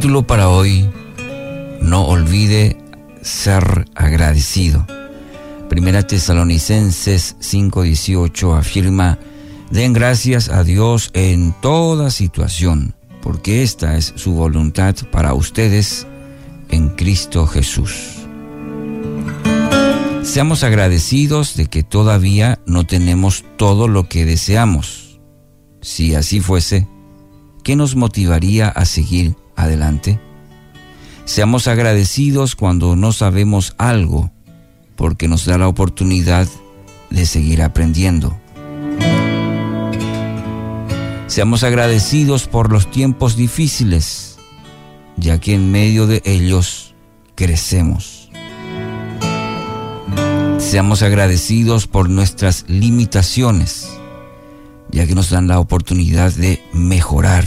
título para hoy, no olvide ser agradecido. Primera Tesalonicenses 5:18 afirma, den gracias a Dios en toda situación, porque esta es su voluntad para ustedes en Cristo Jesús. Seamos agradecidos de que todavía no tenemos todo lo que deseamos. Si así fuese, ¿qué nos motivaría a seguir adelante? Seamos agradecidos cuando no sabemos algo, porque nos da la oportunidad de seguir aprendiendo. Seamos agradecidos por los tiempos difíciles, ya que en medio de ellos crecemos. Seamos agradecidos por nuestras limitaciones, ya que nos dan la oportunidad de mejorar.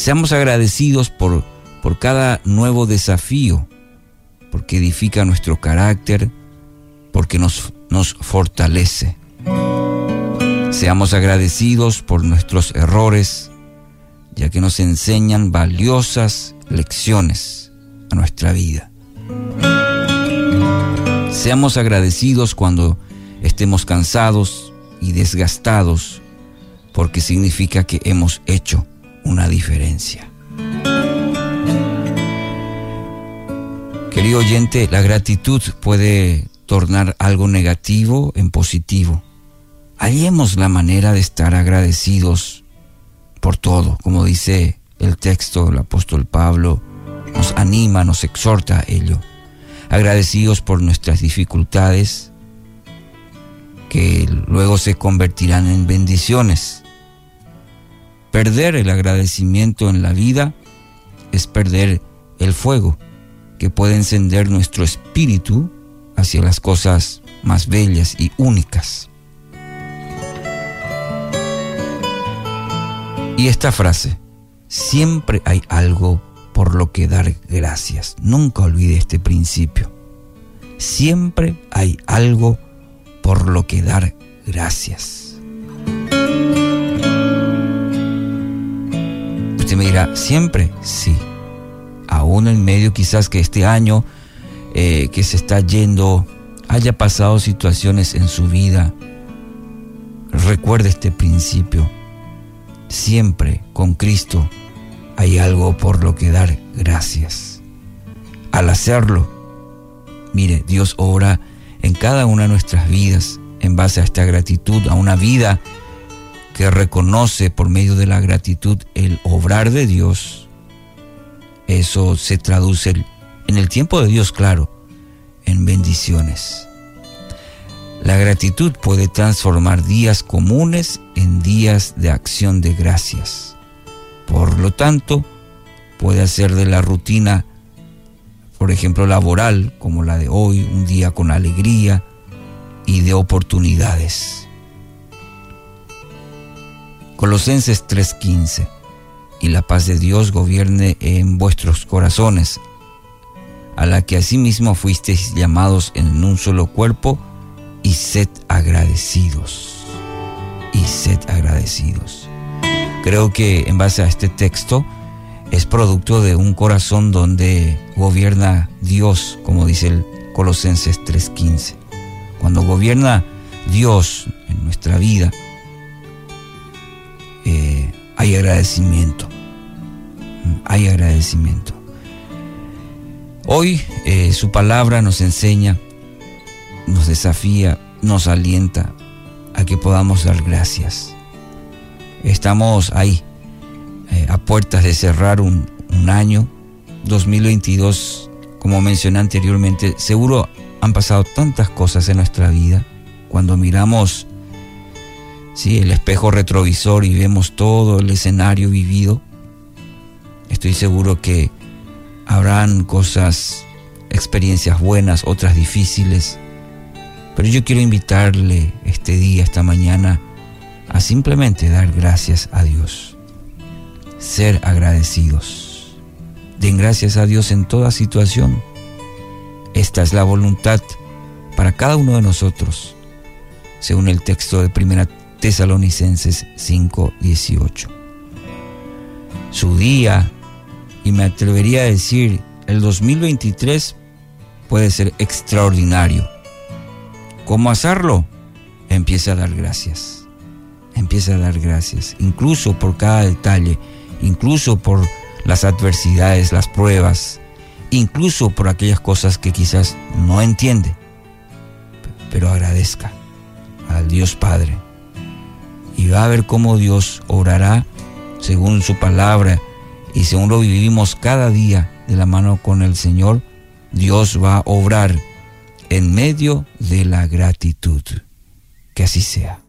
Seamos agradecidos por por cada nuevo desafío, porque edifica nuestro carácter, porque nos, nos fortalece. Seamos agradecidos por nuestros errores, ya que nos enseñan valiosas lecciones a nuestra vida. Seamos agradecidos cuando estemos cansados y desgastados, porque significa que hemos hecho una diferencia. Querido oyente, la gratitud puede tornar algo negativo en positivo. Hallemos la manera de estar agradecidos por todo, como dice el texto del apóstol Pablo, nos anima, nos exhorta a ello. Agradecidos por nuestras dificultades, que luego se convertirán en bendiciones. Perder el agradecimiento en la vida es perder el fuego que puede encender nuestro espíritu hacia las cosas más bellas y únicas. Y esta frase, siempre hay algo por lo que dar gracias. Nunca olvide este principio. Siempre hay algo por lo que dar gracias. Me dirá, ¿siempre? Sí aún en medio quizás que este año eh, que se está yendo haya pasado situaciones en su vida, recuerde este principio. Siempre con Cristo hay algo por lo que dar gracias. Al hacerlo, mire, Dios obra en cada una de nuestras vidas en base a esta gratitud, a una vida que reconoce por medio de la gratitud el obrar de Dios eso se traduce en el tiempo de Dios, claro, en bendiciones. La gratitud puede transformar días comunes en días de acción de gracias. Por lo tanto, puede hacer de la rutina, por ejemplo, laboral, como la de hoy, un día con alegría y de oportunidades. Colosenses 3:15 y la paz de Dios gobierne en vuestros corazones, a la que asimismo fuisteis llamados en un solo cuerpo, y sed agradecidos. Y sed agradecidos. Creo que en base a este texto es producto de un corazón donde gobierna Dios, como dice el Colosenses 3:15. Cuando gobierna Dios en nuestra vida, hay agradecimiento. Hay agradecimiento. Hoy eh, su palabra nos enseña, nos desafía, nos alienta a que podamos dar gracias. Estamos ahí, eh, a puertas de cerrar un, un año 2022, como mencioné anteriormente, seguro han pasado tantas cosas en nuestra vida. Cuando miramos ¿sí? el espejo retrovisor y vemos todo el escenario vivido, estoy seguro que habrán cosas, experiencias buenas, otras difíciles, pero yo quiero invitarle este día, esta mañana, a simplemente dar gracias a Dios, ser agradecidos. Den gracias a Dios en toda situación. Esta es la voluntad para cada uno de nosotros, según el texto de Primera Tesalonicenses 5:18. Su día, y me atrevería a decir, el 2023 puede ser extraordinario. ¿Cómo hacerlo? Empieza a dar gracias. Empieza a dar gracias, incluso por cada detalle, incluso por las adversidades, las pruebas, incluso por aquellas cosas que quizás no entiende, pero agradezca al Dios Padre. Y va a ver cómo Dios orará según su palabra y según lo vivimos cada día de la mano con el Señor, Dios va a obrar en medio de la gratitud. Que así sea.